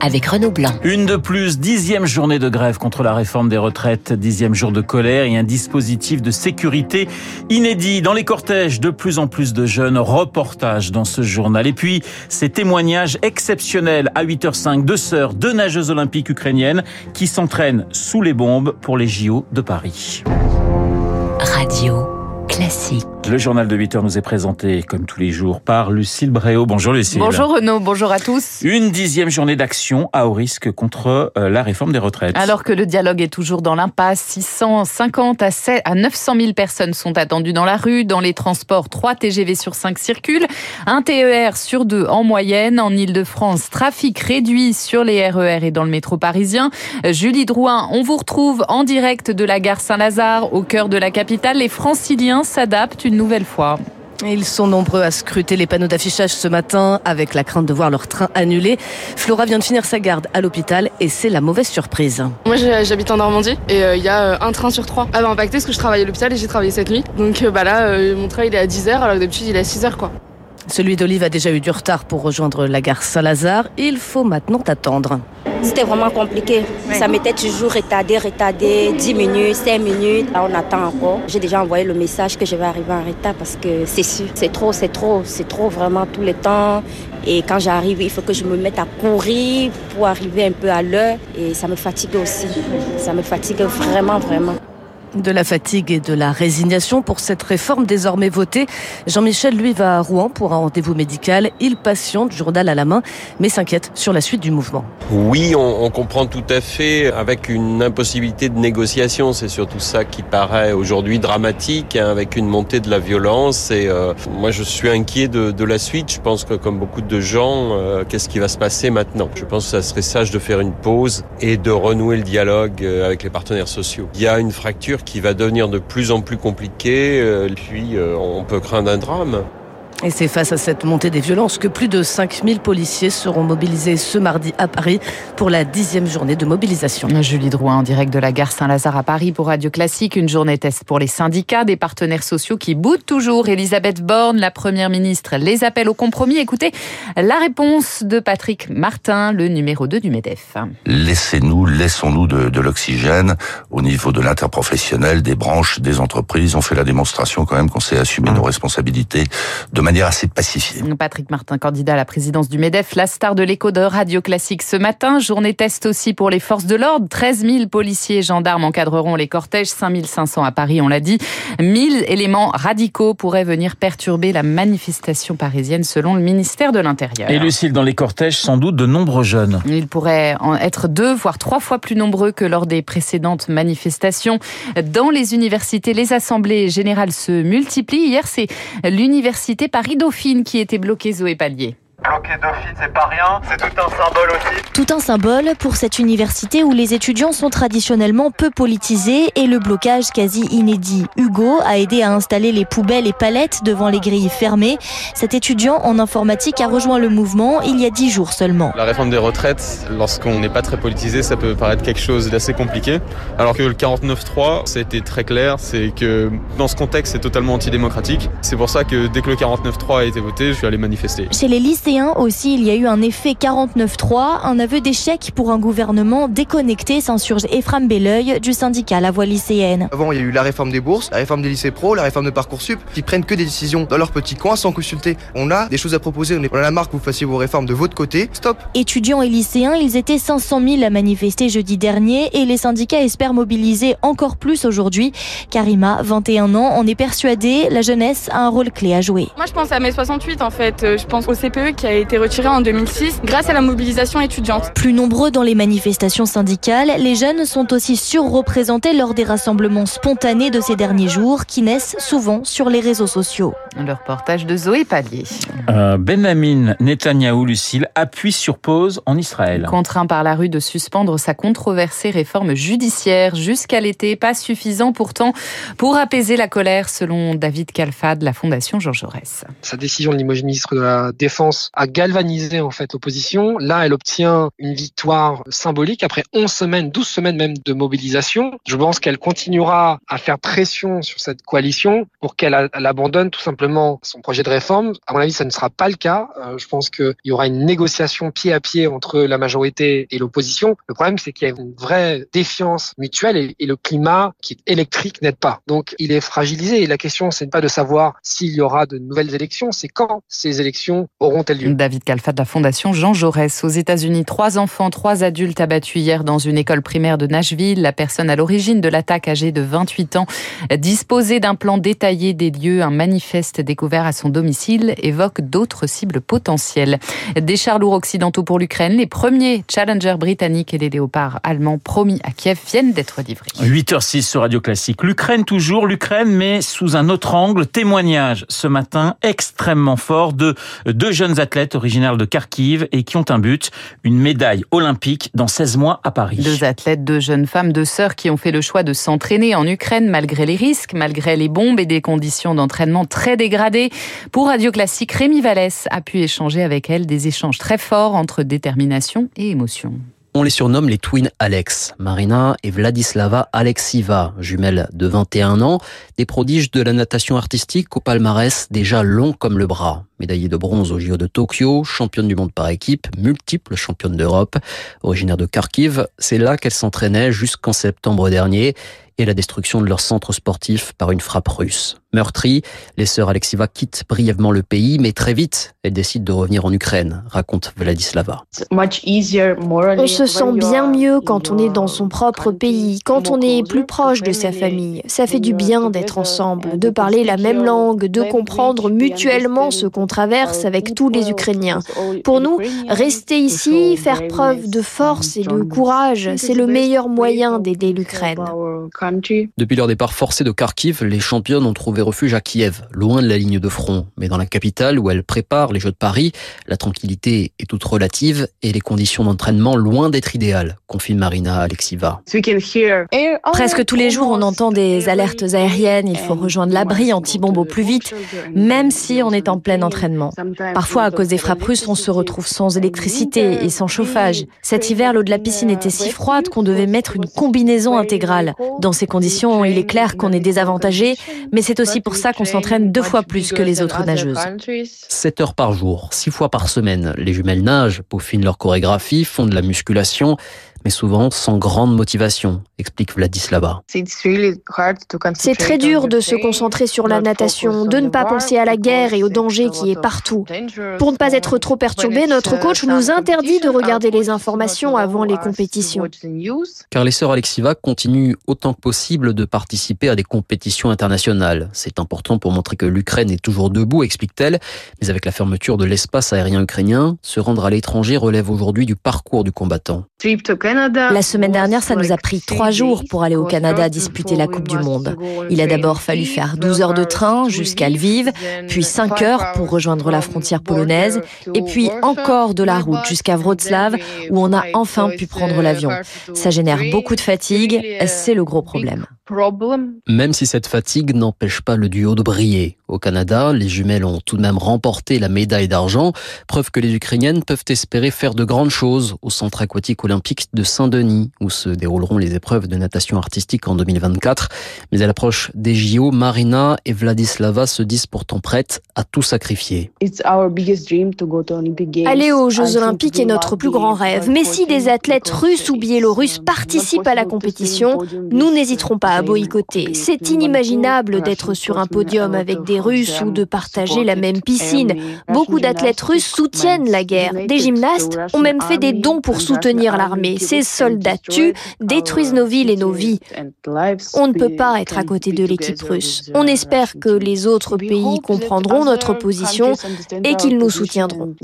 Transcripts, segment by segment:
avec Renaud Blanc. Une de plus, dixième journée de grève contre la réforme des retraites, dixième jour de colère et un dispositif de sécurité inédit. Dans les cortèges, de plus en plus de jeunes, reportage dans ce journal. Et puis, ces témoignages exceptionnels à 8h05, deux sœurs, deux nageuses olympiques ukrainiennes qui s'entraînent sous les bombes pour les JO de Paris. Radio classique. Le journal de 8 heures nous est présenté, comme tous les jours, par Lucille Bréau. Bonjour Lucille. Bonjour Renaud, bonjour à tous. Une dixième journée d'action à haut risque contre euh, la réforme des retraites. Alors que le dialogue est toujours dans l'impasse, 650 à, 7, à 900 000 personnes sont attendues dans la rue. Dans les transports, 3 TGV sur 5 circulent, un TER sur 2 en moyenne. En Ile-de-France, trafic réduit sur les RER et dans le métro parisien. Julie Drouin, on vous retrouve en direct de la gare Saint-Lazare, au cœur de la capitale. Les franciliens s'adaptent une nouvelle fois. Ils sont nombreux à scruter les panneaux d'affichage ce matin avec la crainte de voir leur train annulé. Flora vient de finir sa garde à l'hôpital et c'est la mauvaise surprise. Moi j'habite en Normandie et il euh, y a euh, un train sur trois. Ah bah impacté parce que je travaille à l'hôpital et j'ai travaillé cette nuit. Donc euh, bah là mon train il est à 10h alors que d'habitude il est à 6h quoi. Celui d'Olive a déjà eu du retard pour rejoindre la gare Saint-Lazare. Il faut maintenant attendre. C'était vraiment compliqué. Ça m'était toujours retardé, retardé, 10 minutes, 5 minutes. Là, on attend encore. J'ai déjà envoyé le message que je vais arriver en retard parce que c'est sûr, c'est trop, c'est trop, c'est trop vraiment tout le temps. Et quand j'arrive, il faut que je me mette à courir pour arriver un peu à l'heure. Et ça me fatigue aussi. Ça me fatigue vraiment, vraiment de la fatigue et de la résignation pour cette réforme désormais votée. Jean-Michel, lui, va à Rouen pour un rendez-vous médical. Il patiente, journal à la main, mais s'inquiète sur la suite du mouvement. Oui, on, comprend tout à fait avec une impossibilité de négociation. C'est surtout ça qui paraît aujourd'hui dramatique, hein, avec une montée de la violence. Et euh, moi, je suis inquiet de, la suite. Je pense que, comme beaucoup de gens, euh, qu'est-ce qui va se passer maintenant? Je pense que ça serait sage de faire une pause et de renouer le dialogue euh, avec les partenaires sociaux. Il y a une fracture qui va devenir de plus en plus compliqué, euh, puis euh, on peut craindre un drame. Et c'est face à cette montée des violences que plus de 5000 policiers seront mobilisés ce mardi à Paris pour la dixième journée de mobilisation. Julie Drouin en direct de la gare Saint-Lazare à Paris pour Radio Classique. Une journée test pour les syndicats, des partenaires sociaux qui boutent toujours. Elisabeth Borne, la première ministre, les appelle au compromis. Écoutez la réponse de Patrick Martin, le numéro 2 du MEDEF. Laissez-nous, laissons-nous de, de l'oxygène au niveau de l'interprofessionnel, des branches, des entreprises. On fait la démonstration quand même qu'on sait assumer nos responsabilités de manière assez pacifiée. Patrick Martin, candidat à la présidence du MEDEF, la star de l'écho de Radio Classique ce matin. Journée test aussi pour les forces de l'ordre. 13 000 policiers et gendarmes encadreront les cortèges, 5 500 à Paris, on l'a dit. 1000 éléments radicaux pourraient venir perturber la manifestation parisienne selon le ministère de l'Intérieur. Et Lucille, dans les cortèges, sans doute de nombreux jeunes. Ils pourraient en être deux, voire trois fois plus nombreux que lors des précédentes manifestations. Dans les universités, les assemblées générales se multiplient. Hier, c'est l'université Paris-Dauphine qui était bloqué Zoé Pallier. Bloquer Dauphine, c'est pas rien, c'est tout un symbole aussi. Tout un symbole pour cette université où les étudiants sont traditionnellement peu politisés et le blocage quasi inédit. Hugo a aidé à installer les poubelles et palettes devant les grilles fermées. Cet étudiant en informatique a rejoint le mouvement il y a dix jours seulement. La réforme des retraites, lorsqu'on n'est pas très politisé, ça peut paraître quelque chose d'assez compliqué. Alors que le 49.3, ça a été très clair, c'est que dans ce contexte, c'est totalement antidémocratique. C'est pour ça que dès que le 49.3 a été voté, je suis allé manifester. Chez les aussi, il y a eu un effet 49-3, un aveu d'échec pour un gouvernement déconnecté, s'insurge Ephraim Belleuil du syndicat La Voix lycéenne. Avant, il y a eu la réforme des bourses, la réforme des lycées pro, la réforme de Parcoursup, qui prennent que des décisions dans leur petit coin sans consulter. On a des choses à proposer, on a la marque, vous fassiez vos réformes de votre côté. Stop Étudiants et lycéens, ils étaient 500 000 à manifester jeudi dernier et les syndicats espèrent mobiliser encore plus aujourd'hui. Karima, 21 ans, en est persuadée, la jeunesse a un rôle clé à jouer. Moi, je pense à mai 68 en fait. Euh, je pense au CPE qui a été retiré en 2006 grâce à la mobilisation étudiante. Plus nombreux dans les manifestations syndicales, les jeunes sont aussi surreprésentés lors des rassemblements spontanés de ces derniers jours qui naissent souvent sur les réseaux sociaux. Le reportage de Zoé Pallier. Euh, Benjamin Netanyahou, Lucille, appuie sur pause en Israël. Contraint par la rue de suspendre sa controversée réforme judiciaire jusqu'à l'été, pas suffisant pourtant pour apaiser la colère selon David Kalfad, la Fondation Georges Jaurès. Sa décision de limoges ministre de la Défense A galvanisé en fait l'opposition. Là, elle obtient une victoire symbolique après 11 semaines, 12 semaines même de mobilisation. Je pense qu'elle continuera à faire pression sur cette coalition pour qu'elle abandonne tout simplement son projet de réforme. À mon avis, ça ne sera pas le cas. Euh, je pense qu'il y aura une négociation pied à pied entre la majorité et l'opposition. Le problème, c'est qu'il y a une vraie défiance mutuelle et, et le climat qui est électrique n'aide pas. Donc, il est fragilisé. Et la question, c'est pas de savoir s'il y aura de nouvelles élections, c'est quand ces élections auront-elles lieu. David Calfa de la Fondation Jean Jaurès. Aux États-Unis, trois enfants, trois adultes abattus hier dans une école primaire de Nashville. La personne à l'origine de l'attaque, âgée de 28 ans, disposait d'un plan détaillé des lieux. Un manifeste découvert à son domicile évoque d'autres cibles potentielles. Des chars lourds occidentaux pour l'Ukraine. Les premiers Challenger britanniques et les léopards allemands promis à Kiev viennent d'être livrés. 8h06 sur Radio Classique. L'Ukraine toujours, l'Ukraine, mais sous un autre angle. Témoignage ce matin extrêmement fort de deux jeunes athlètes originaires de Kharkiv et qui ont un but, une médaille olympique dans 16 mois à Paris. Deux athlètes, deux jeunes femmes, deux sœurs qui ont fait le choix de s'entraîner en Ukraine malgré les risques, malgré les bombes et des conditions d'entraînement très dégradées. Pour Radio Classique, Rémi Vallès a pu échanger avec elles des échanges très forts entre détermination et émotion. On les surnomme les Twin Alex, Marina et Vladislava Alexiva, jumelles de 21 ans, des prodiges de la natation artistique au palmarès déjà long comme le bras. Médaillée de bronze au JO de Tokyo, championne du monde par équipe, multiple championne d'Europe. Originaire de Kharkiv, c'est là qu'elle s'entraînait jusqu'en septembre dernier et la destruction de leur centre sportif par une frappe russe. Meurtries, les sœurs Alexiva quittent brièvement le pays, mais très vite, elles décident de revenir en Ukraine, raconte Vladislava. On se sent bien mieux quand on est dans son propre pays, quand on est plus proche de sa famille. Ça fait du bien d'être ensemble, de parler la même langue, de comprendre mutuellement ce qu'on traverse avec tous les Ukrainiens. Pour nous, rester ici, faire preuve de force et de courage, c'est le meilleur moyen d'aider l'Ukraine. Depuis leur départ forcé de Kharkiv, les championnes ont trouvé refuge à Kiev, loin de la ligne de front. Mais dans la capitale où elles préparent les Jeux de Paris, la tranquillité est toute relative et les conditions d'entraînement loin d'être idéales, confie Marina Alexiva. Presque tous les jours, on entend des alertes aériennes, il faut rejoindre l'abri anti-bombe au plus vite, même si on est en plein entraînement. Parfois, à cause des frappes russes, on se retrouve sans électricité et sans chauffage. Cet hiver, l'eau de la piscine était si froide qu'on devait mettre une combinaison intégrale. Dans ces conditions, il est clair qu'on est désavantagé, mais c'est aussi pour ça qu'on s'entraîne deux fois plus que les autres nageuses. 7 heures par jour, 6 fois par semaine, les jumelles nagent, peaufinent leur chorégraphie, font de la musculation mais souvent sans grande motivation, explique Vladislava. C'est très dur de se concentrer sur la natation, de ne pas penser à la guerre et au danger qui est partout. Pour ne pas être trop perturbé, notre coach nous interdit de regarder les informations avant les compétitions. Car les sœurs Alexiva continuent autant que possible de participer à des compétitions internationales. C'est important pour montrer que l'Ukraine est toujours debout, explique-t-elle, mais avec la fermeture de l'espace aérien ukrainien, se rendre à l'étranger relève aujourd'hui du parcours du combattant. La semaine dernière, ça nous a pris trois jours pour aller au Canada disputer la Coupe du Monde. Il a d'abord fallu faire 12 heures de train jusqu'à Lviv, puis 5 heures pour rejoindre la frontière polonaise, et puis encore de la route jusqu'à Wroclaw, où on a enfin pu prendre l'avion. Ça génère beaucoup de fatigue, c'est le gros problème. Même si cette fatigue n'empêche pas le duo de briller. Au Canada, les jumelles ont tout de même remporté la médaille d'argent, preuve que les Ukrainiennes peuvent espérer faire de grandes choses au centre aquatique olympique de Saint-Denis, où se dérouleront les épreuves de natation artistique en 2024. Mais à l'approche des JO, Marina et Vladislava se disent pourtant prêtes à tout sacrifier. Aller aux Jeux olympiques est notre plus grand rêve. Mais si des athlètes russes ou biélorusses participent à la compétition, nous n'hésiterons pas à boycotter. C'est inimaginable d'être sur un podium avec des Russes ou de partager la même piscine. Beaucoup d'athlètes russes soutiennent la guerre. Des gymnastes ont même fait des dons pour soutenir l'armée. Ces soldats tuent, détruisent nos villes et nos vies. On ne peut pas être à côté de l'équipe russe. On espère que les autres pays comprendront notre position et qu'ils nous soutiendront.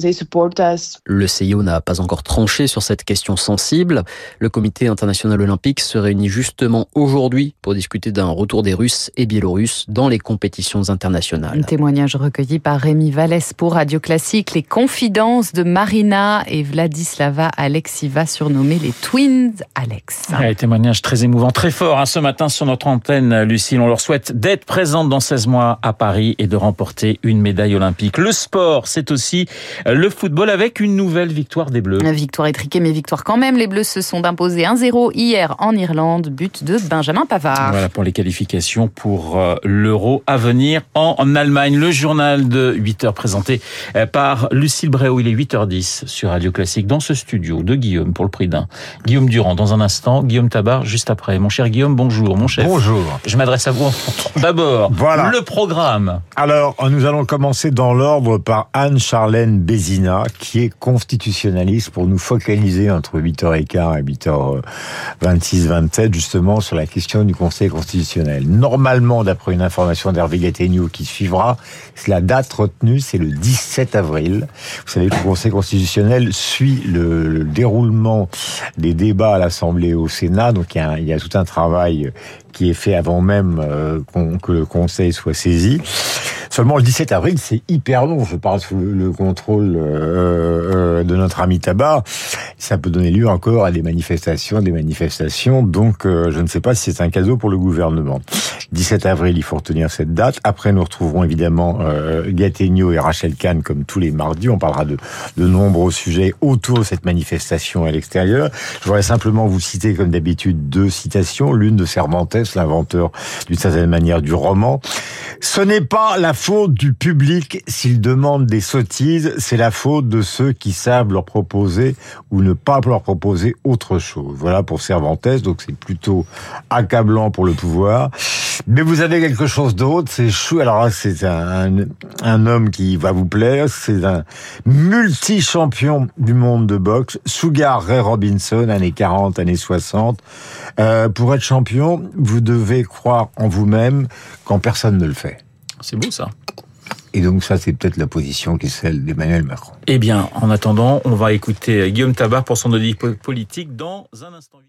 Le CIO n'a pas encore tranché sur cette question sensible. Le comité international olympique se réunit justement aujourd'hui pour discuter d'un retour des Russes et Biélorusses dans les compétitions internationales. Un témoignage recueilli par Rémi Vallès pour Radio Classique. Les confidences de Marina et Vladislava Alexiva, surnommés les Twins Alex. Un témoignage très émouvant, très fort hein, ce matin sur notre antenne, Lucille. On leur souhaite d'être présente dans 16 mois à Paris et de remporter une médaille olympique. Le sport, c'est aussi le football avec une nouvelle victoire des Bleus. Victoire étriquée, mais victoire quand même. Les Bleus se sont imposés 1-0 hier en Irlande, but de Benjamin Pavard. Voilà pour les qualifications pour euh, l'Euro à venir en Allemagne. Le journal de 8 heures présenté euh, par Lucille Bréau. Il est 8h10 sur Radio Classique dans ce studio de Guillaume pour le prix d'un. Guillaume Durand dans un instant, Guillaume Tabar juste après. Mon cher Guillaume, bonjour. Mon chef. Bonjour. Je m'adresse à vous d'abord. Voilà. Le programme. Alors, nous allons commencer dans l'ordre par Anne-Charlène Bézina, qui est constitutionnaliste pour nous focaliser entre 8h15 et 8h26-27, justement, sur la question du Conseil constitutionnel. Normalement, d'après une information d'Hervé Gattegno qui suivra, la date retenue, c'est le 17 avril. Vous savez que le Conseil constitutionnel suit le, le déroulement des débats à l'Assemblée et au Sénat, donc il y, a, tout un travail qui est fait avant même euh, que le Conseil soit saisi. Seulement le 17 avril, c'est hyper long. Je parle sous le, le contrôle euh, euh, de notre ami Tabar. Ça peut donner lieu encore à des manifestations, des manifestations. Donc, euh, je ne sais pas si c'est un cadeau pour le gouvernement. 17 avril, il faut retenir cette date. Après, nous retrouverons évidemment euh, et Rachel Kahn comme tous les mardis. On parlera de, de nombreux sujets autour de cette manifestation à l'extérieur. Je voudrais simplement vous citer, comme d'habitude, deux citations. L'une de Cervantes, l'inventeur d'une certaine manière du roman. Ce n'est pas la faute du public s'il demande des sottises, c'est la faute de ceux qui savent leur proposer ou ne pas leur proposer autre chose. Voilà pour Cervantes, donc c'est plutôt accablant pour le pouvoir. Mais vous avez quelque chose d'autre, c'est chou. Alors c'est un, un, homme qui va vous plaire, c'est un multi-champion du monde de boxe, Sugar Ray Robinson, années 40, années 60. Euh, pour être champion, vous devez croire en vous-même quand personne ne le fait. C'est beau ça. Et donc ça, c'est peut-être la position qui est celle d'Emmanuel Macron. Eh bien, en attendant, on va écouter Guillaume Tabar pour son audit politique dans un instant.